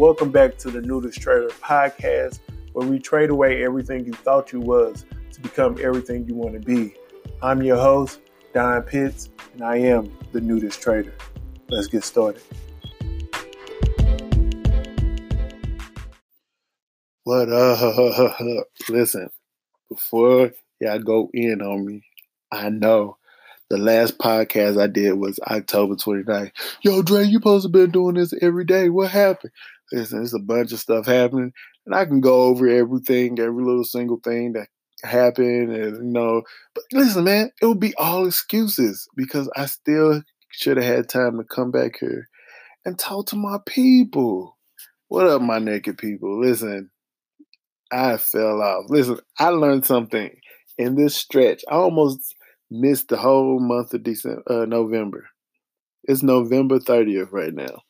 Welcome back to the Nudist Trader podcast, where we trade away everything you thought you was to become everything you want to be. I'm your host, Don Pitts, and I am the Nudist Trader. Let's get started. What up? Listen, before y'all go in on me, I know the last podcast I did was October 29th. Yo, Dre, you supposed to been doing this every day. What happened? There's a bunch of stuff happening, and I can go over everything, every little single thing that happened, and you know. But listen, man, it would be all excuses because I still should have had time to come back here and talk to my people. What up, my naked people? Listen, I fell off. Listen, I learned something in this stretch. I almost missed the whole month of December, uh, November. It's November 30th right now.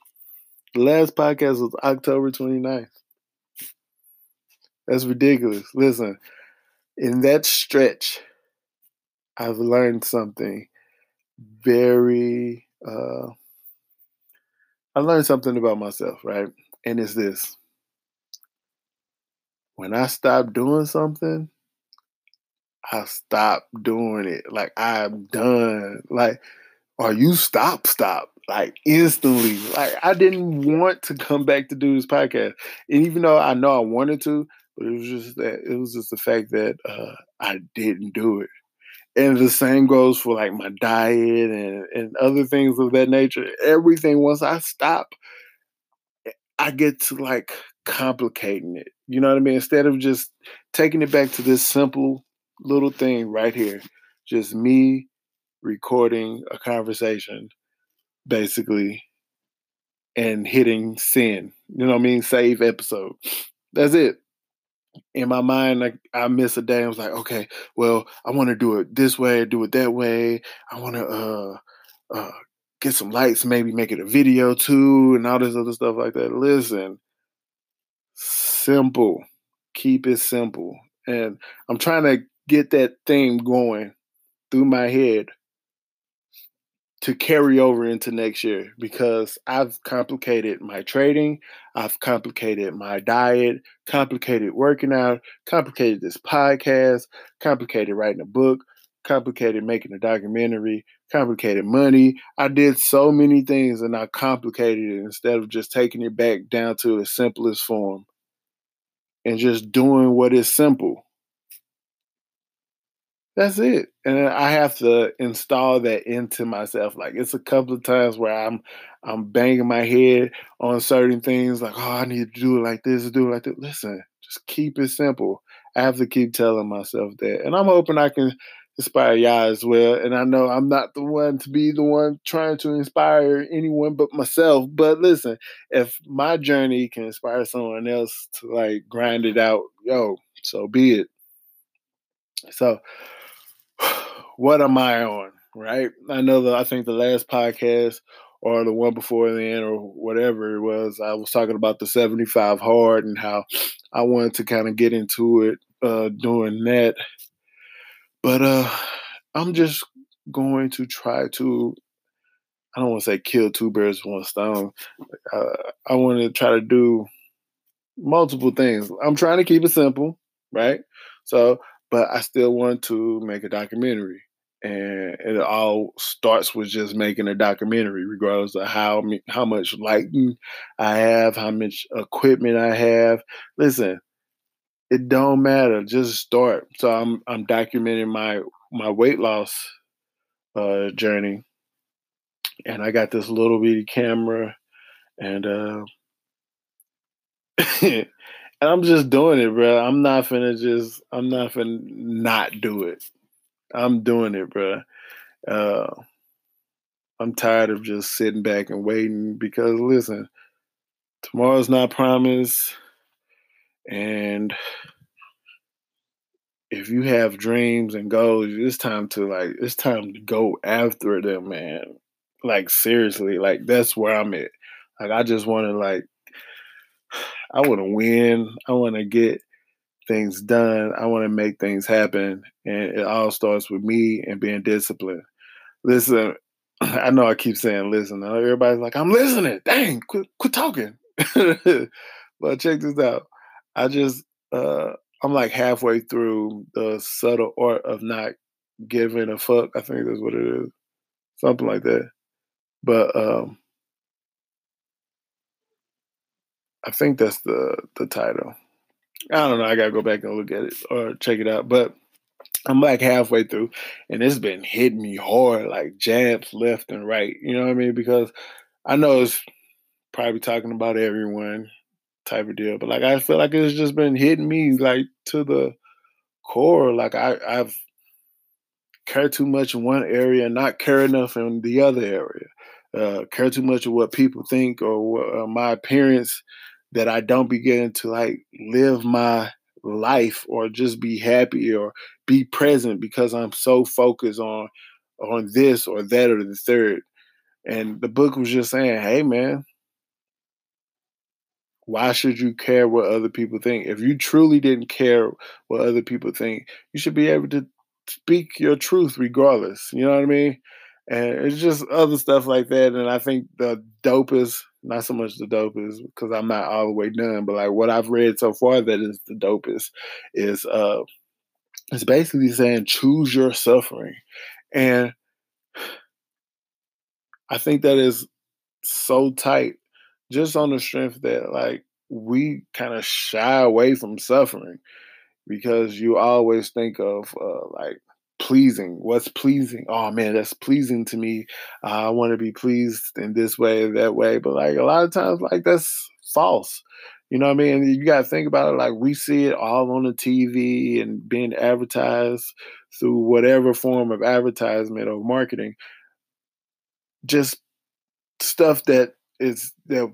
The last podcast was October 29th. That's ridiculous. Listen, in that stretch, I've learned something very, uh, I learned something about myself, right? And it's this when I stop doing something, I stop doing it. Like I'm done. Like, are you stop, stop. Like instantly. Like I didn't want to come back to do this podcast. And even though I know I wanted to, but it was just that it was just the fact that uh, I didn't do it. And the same goes for like my diet and, and other things of that nature. Everything once I stop, I get to like complicating it. You know what I mean? Instead of just taking it back to this simple little thing right here, just me recording a conversation, basically, and hitting send. You know what I mean? Save episode. That's it. In my mind, I miss a day. I was like, okay, well, I want to do it this way, do it that way. I want to uh, uh, get some lights, maybe make it a video too, and all this other stuff like that. Listen, simple. Keep it simple. And I'm trying to get that thing going through my head to carry over into next year because I've complicated my trading, I've complicated my diet, complicated working out, complicated this podcast, complicated writing a book, complicated making a documentary, complicated money. I did so many things and I complicated it instead of just taking it back down to the simplest form and just doing what is simple. That's it. And I have to install that into myself. Like it's a couple of times where I'm I'm banging my head on certain things like, oh, I need to do it like this, do it like that. Listen, just keep it simple. I have to keep telling myself that. And I'm hoping I can inspire y'all as well. And I know I'm not the one to be the one trying to inspire anyone but myself. But listen, if my journey can inspire someone else to like grind it out, yo, so be it. So, what am I on? Right? I know that I think the last podcast or the one before then or whatever it was, I was talking about the 75 hard and how I wanted to kind of get into it uh, doing that but uh, I'm just going to try to. I don't want to say kill two birds with one stone. Uh, I want to try to do multiple things. I'm trying to keep it simple, right? So, but I still want to make a documentary, and it all starts with just making a documentary, regardless of how how much lighting I have, how much equipment I have. Listen, it don't matter. Just start. So I'm I'm documenting my my weight loss uh, journey, and I got this little bitty camera, and uh, and I'm just doing it, bro. I'm not finna just. I'm not finna not do it. I'm doing it, bro. Uh, I'm tired of just sitting back and waiting because listen, tomorrow's not promised and if you have dreams and goals, it's time to like it's time to go after them, man. Like seriously, like that's where I'm at. Like I just want to like I want to win. I want to get things done. I want to make things happen, and it all starts with me and being disciplined. Listen, I know I keep saying listen. Everybody's like, I'm listening. Dang, quit, quit talking. but check this out. I just uh I'm like halfway through the subtle art of not giving a fuck. I think that's what it is. Something like that. But um I think that's the the title. I don't know. I gotta go back and look at it or check it out. But I'm like halfway through, and it's been hitting me hard, like jabs left and right. You know what I mean? Because I know it's probably talking about everyone type of deal, but like I feel like it's just been hitting me like to the core. Like I, I've cared too much in one area and not care enough in the other area. Uh, care too much of what people think or uh, my appearance that I don't begin to like live my life or just be happy or be present because I'm so focused on on this or that or the third. And the book was just saying, hey man, why should you care what other people think? If you truly didn't care what other people think, you should be able to speak your truth regardless. You know what I mean? And it's just other stuff like that. And I think the dopest, not so much the dopest, because I'm not all the way done, but like what I've read so far that is the dopest is uh it's basically saying choose your suffering. And I think that is so tight just on the strength that like we kind of shy away from suffering because you always think of uh, like pleasing what's pleasing? Oh man that's pleasing to me. Uh, i want to be pleased in this way that way but like a lot of times like that's false. You know what i mean? You got to think about it like we see it all on the tv and being advertised through whatever form of advertisement or marketing. Just stuff that is that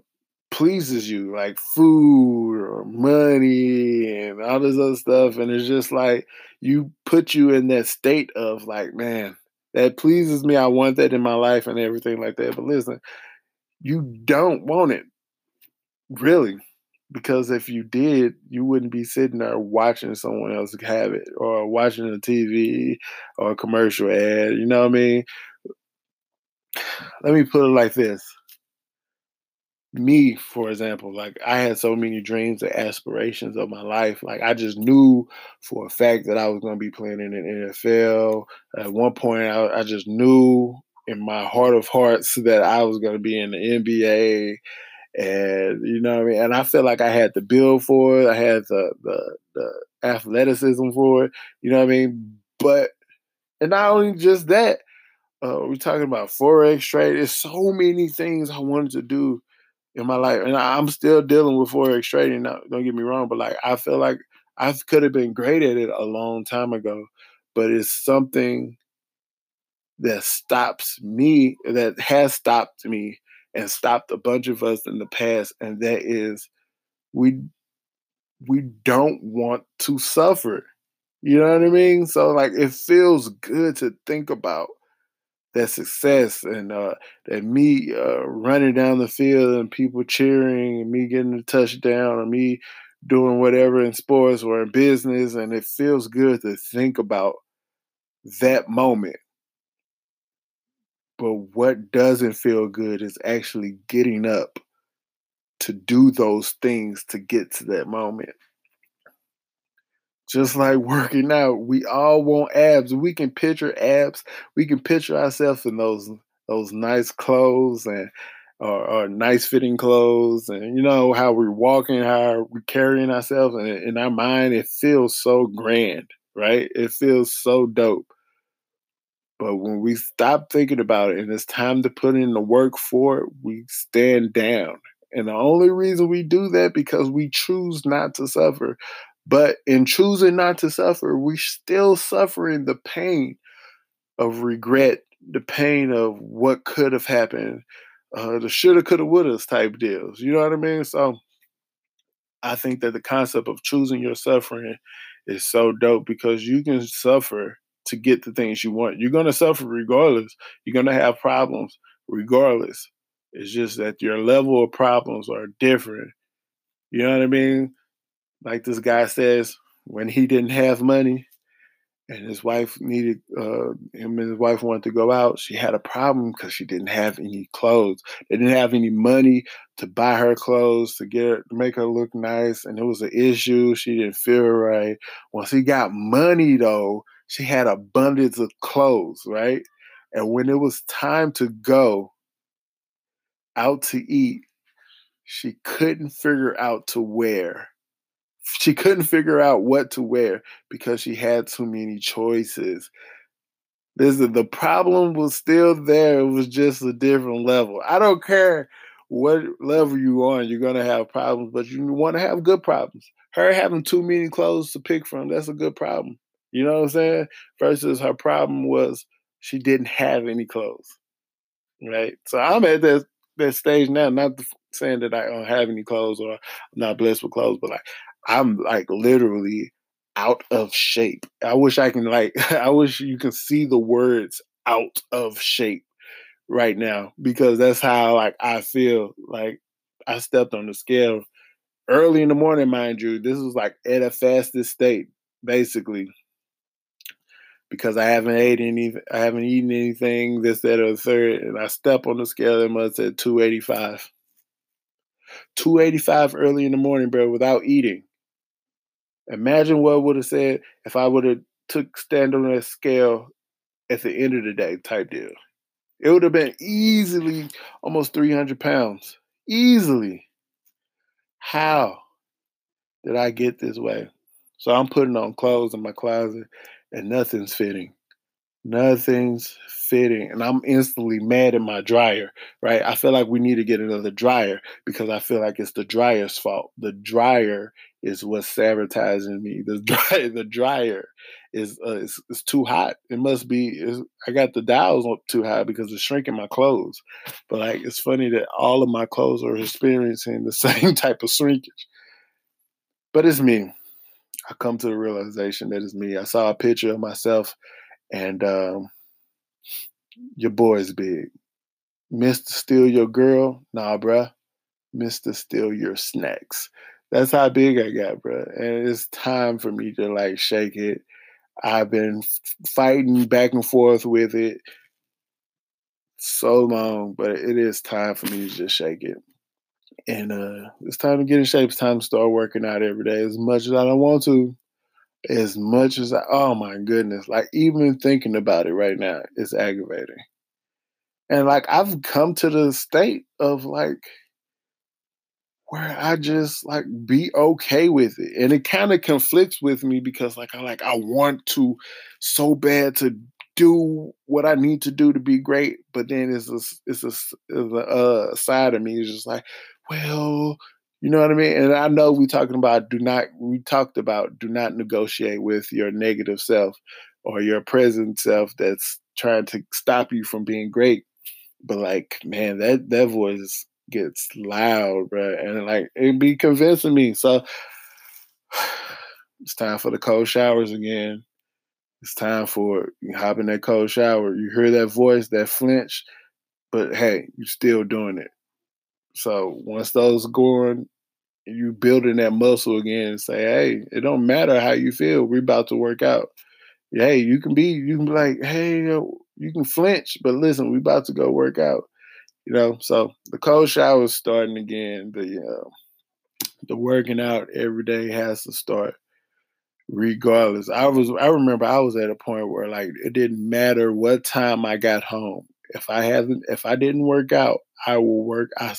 pleases you, like food or money and all this other stuff. And it's just like you put you in that state of like, man, that pleases me. I want that in my life and everything like that. But listen, you don't want it, really. Because if you did, you wouldn't be sitting there watching someone else have it or watching a TV or a commercial ad. You know what I mean? Let me put it like this me, for example, like I had so many dreams and aspirations of my life. Like I just knew for a fact that I was going to be playing in the NFL. At one point, I, I just knew in my heart of hearts that I was going to be in the NBA. And you know what I mean? And I felt like I had the build for it. I had the the, the athleticism for it. You know what I mean? But and not only just that, uh, we're talking about forex trade. There's so many things I wanted to do in my life, and I'm still dealing with forex trading. Now, don't get me wrong, but like I feel like I could have been great at it a long time ago, but it's something that stops me, that has stopped me, and stopped a bunch of us in the past, and that is we we don't want to suffer. You know what I mean? So like it feels good to think about that success and uh, that me uh, running down the field and people cheering and me getting a touchdown or me doing whatever in sports or in business and it feels good to think about that moment. But what doesn't feel good is actually getting up to do those things to get to that moment just like working out, we all want abs. We can picture abs. We can picture ourselves in those those nice clothes and or, or, nice fitting clothes, and you know how we're walking, how we're carrying ourselves, and in our mind, it feels so grand, right? It feels so dope. But when we stop thinking about it and it's time to put in the work for it, we stand down. And the only reason we do that because we choose not to suffer. But in choosing not to suffer, we're still suffering the pain of regret, the pain of what could have happened, uh, the shoulda, coulda, woulda type deals. You know what I mean? So I think that the concept of choosing your suffering is so dope because you can suffer to get the things you want. You're going to suffer regardless. You're going to have problems regardless. It's just that your level of problems are different. You know what I mean? Like this guy says, when he didn't have money, and his wife needed uh, him and his wife wanted to go out. She had a problem because she didn't have any clothes. They didn't have any money to buy her clothes to get her, to make her look nice, and it was an issue. She didn't feel right. Once he got money, though, she had abundance of clothes, right? And when it was time to go out to eat, she couldn't figure out to wear she couldn't figure out what to wear because she had too many choices. This the problem was still there. It was just a different level. I don't care what level you on, you're gonna have problems, but you want to have good problems. Her having too many clothes to pick from, that's a good problem. You know what I'm saying? Versus her problem was she didn't have any clothes. Right. So I'm at that that stage now, not saying that I don't have any clothes or I'm not blessed with clothes, but like I'm like literally out of shape. I wish I can like I wish you can see the words out of shape right now because that's how like I feel like I stepped on the scale early in the morning, mind you. This was like at a fastest state, basically. Because I haven't ate any I haven't eaten anything, this, that, or the third, and I step on the scale and must at 285. 285 early in the morning, bro, without eating. Imagine what would have said if I would have took stand on scale at the end of the day type deal. It would have been easily almost 300 pounds. Easily. How did I get this way? So I'm putting on clothes in my closet and nothing's fitting. Nothing's fitting. And I'm instantly mad at my dryer, right? I feel like we need to get another dryer because I feel like it's the dryer's fault. The dryer is what's sabotaging me. The dryer, the dryer is, uh, is, is too hot. It must be. I got the dials up too high because it's shrinking my clothes. But like, it's funny that all of my clothes are experiencing the same type of shrinkage. But it's me. I come to the realization that it's me. I saw a picture of myself and um, your boy's big. Mr. Steal Your Girl, nah, bruh. Mr. Steal Your Snacks. That's how big I got, bruh. And it's time for me to like shake it. I've been fighting back and forth with it so long, but it is time for me to just shake it. And uh, it's time to get in shape. It's time to start working out every day as much as I don't want to as much as I, oh my goodness, like even thinking about it right now is aggravating. And like I've come to the state of like where I just like be okay with it. And it kind of conflicts with me because like I like I want to so bad to do what I need to do to be great, but then it's a it's a, it's a uh, side of me is just like, well, you know what I mean? And I know we talking about do not we talked about do not negotiate with your negative self or your present self that's trying to stop you from being great. But like, man, that that voice gets loud, bro, and like it be convincing me. So it's time for the cold showers again. It's time for you hop in that cold shower. You hear that voice, that flinch, but hey, you're still doing it. So once those going, you building that muscle again and say, hey, it don't matter how you feel. We're about to work out. Hey, you can be, you can be like, hey, you can flinch, but listen, we about to go work out. You know, so the cold shower is starting again. The uh, the working out every day has to start, regardless. I was, I remember, I was at a point where like it didn't matter what time I got home. If I haven't, if I didn't work out, I will work. I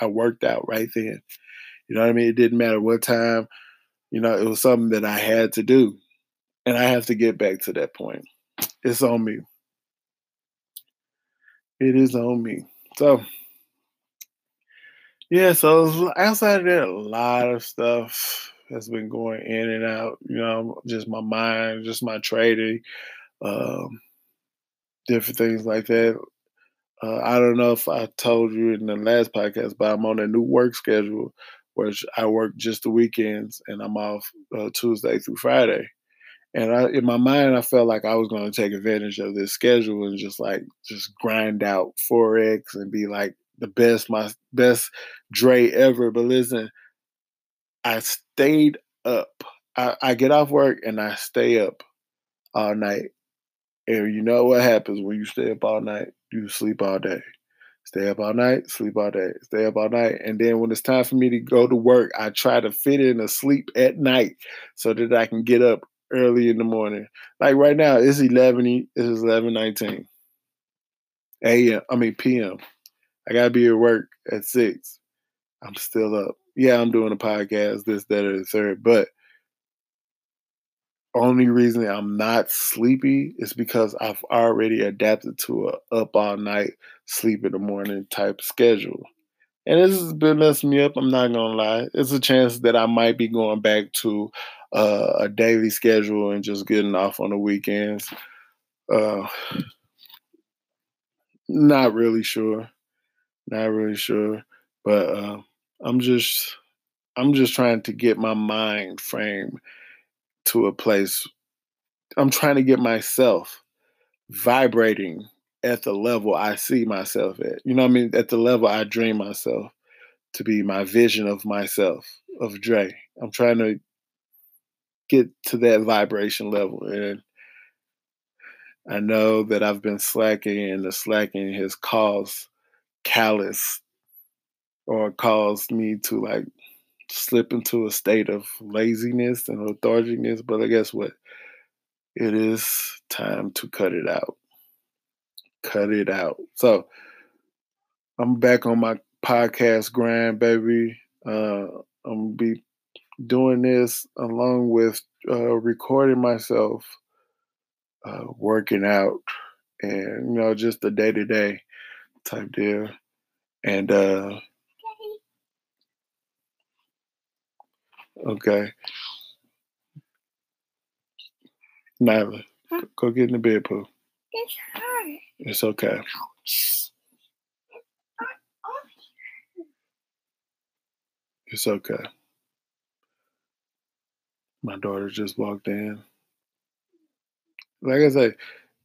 I worked out right then. You know what I mean? It didn't matter what time. You know, it was something that I had to do. And I have to get back to that point. It's on me. It is on me. So, yeah, so outside of that, a lot of stuff has been going in and out. You know, just my mind, just my trading, um, different things like that. Uh, I don't know if I told you in the last podcast, but I'm on a new work schedule where I work just the weekends and I'm off uh, Tuesday through Friday. And I, in my mind, I felt like I was going to take advantage of this schedule and just like just grind out forex and be like the best, my best Dre ever. But listen, I stayed up. I, I get off work and I stay up all night. And you know what happens when you stay up all night? You sleep all day. Stay up all night, sleep all day. Stay up all night. And then when it's time for me to go to work, I try to fit in a sleep at night so that I can get up early in the morning. Like right now, it's 11, it's 11 19 a.m. I mean, p.m. I got to be at work at 6. I'm still up. Yeah, I'm doing a podcast, this, that, or the third. But only reason I'm not sleepy is because I've already adapted to a up all night, sleep in the morning type schedule. And this has been messing me up. I'm not gonna lie. It's a chance that I might be going back to uh, a daily schedule and just getting off on the weekends. Uh, not really sure. Not really sure. But uh, I'm just I'm just trying to get my mind frame to a place. I'm trying to get myself vibrating at the level I see myself at. You know what I mean? At the level I dream myself to be my vision of myself, of Dre. I'm trying to get to that vibration level. And I know that I've been slacking and the slacking has caused callous or caused me to like slip into a state of laziness and lethargicness. But I guess what? It is time to cut it out. Cut it out. So I'm back on my podcast grind, baby. Uh, I'm gonna be doing this along with uh, recording myself, uh, working out, and you know, just the day to day type deal. And uh, Okay. Nyla, go get in the bed, Pooh. It's hurt. It's okay. It's okay. My daughter just walked in. Like I say,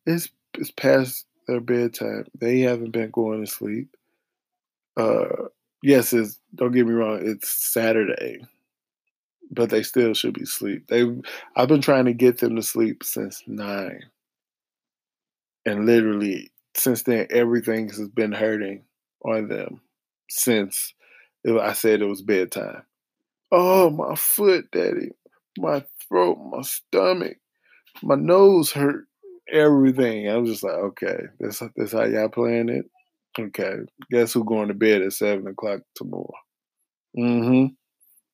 it's it's past their bedtime. They haven't been going to sleep. Uh, yes, it's don't get me wrong. It's Saturday but they still should be asleep. They, I've been trying to get them to sleep since nine, and literally since then, everything has been hurting on them since I said it was bedtime. Oh, my foot, daddy, my throat, my stomach, my nose hurt, everything. I was just like, okay, this this how y'all playing it. Okay, guess who going to bed at seven o'clock tomorrow? Mm-hmm.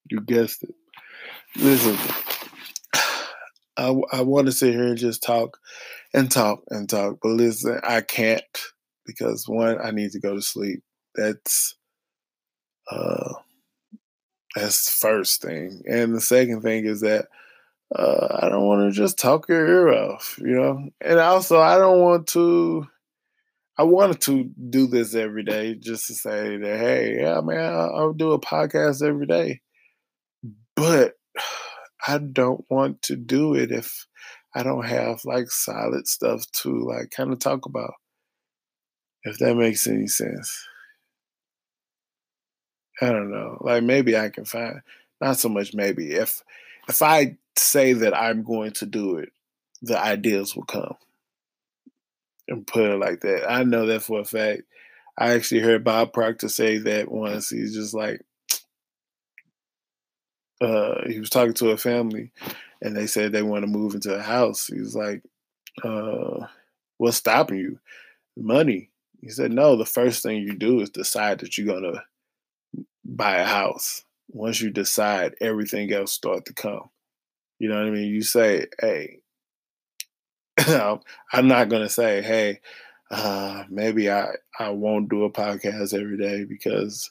You guessed it. Listen, I, I want to sit here and just talk and talk and talk, but listen, I can't because one, I need to go to sleep. That's uh, that's the first thing, and the second thing is that uh, I don't want to just talk your ear off, you know. And also, I don't want to. I wanted to do this every day just to say that, hey, yeah, man, I'll, I'll do a podcast every day. But I don't want to do it if I don't have like solid stuff to like kind of talk about. If that makes any sense. I don't know. Like maybe I can find not so much maybe. If if I say that I'm going to do it, the ideas will come. And put it like that. I know that for a fact. I actually heard Bob Proctor say that once. He's just like, uh, he was talking to a family and they said they want to move into a house. He was like, uh, what's stopping you? Money. He said, no, the first thing you do is decide that you're to buy a house. Once you decide, everything else start to come. You know what I mean? You say, hey, I'm not to say, hey, uh, maybe I, I won't do a podcast every day because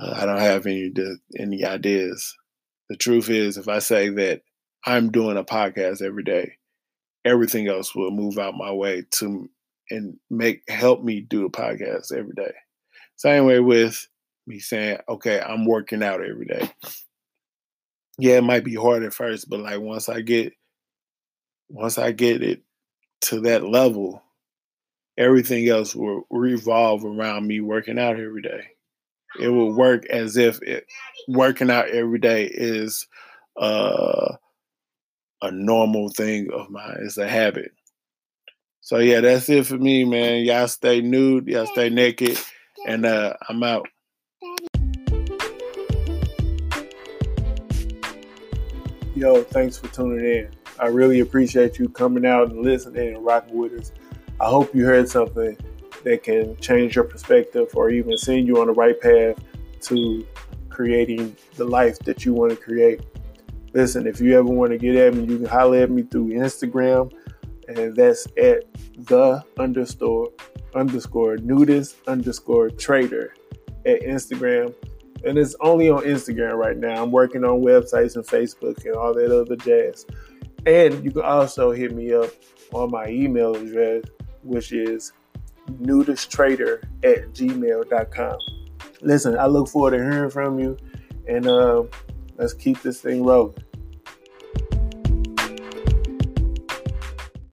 uh, I don't have any any ideas. The truth is, if I say that I'm doing a podcast every day, everything else will move out my way to and make help me do a podcast every day. Same way with me saying, okay, I'm working out every day. Yeah, it might be hard at first, but like once I get once I get it to that level, everything else will revolve around me working out every day it will work as if it, working out every day is uh, a normal thing of mine. It's a habit. So yeah, that's it for me, man. Y'all stay nude, y'all stay naked, and uh, I'm out. Yo, thanks for tuning in. I really appreciate you coming out and listening and rocking with us. I hope you heard something that can change your perspective or even send you on the right path to creating the life that you want to create. Listen, if you ever want to get at me, you can holler at me through Instagram, and that's at the underscore underscore nudist underscore trader at Instagram. And it's only on Instagram right now. I'm working on websites and Facebook and all that other jazz. And you can also hit me up on my email address, which is nudisttrader at gmail.com. Listen, I look forward to hearing from you, and uh, let's keep this thing rolling.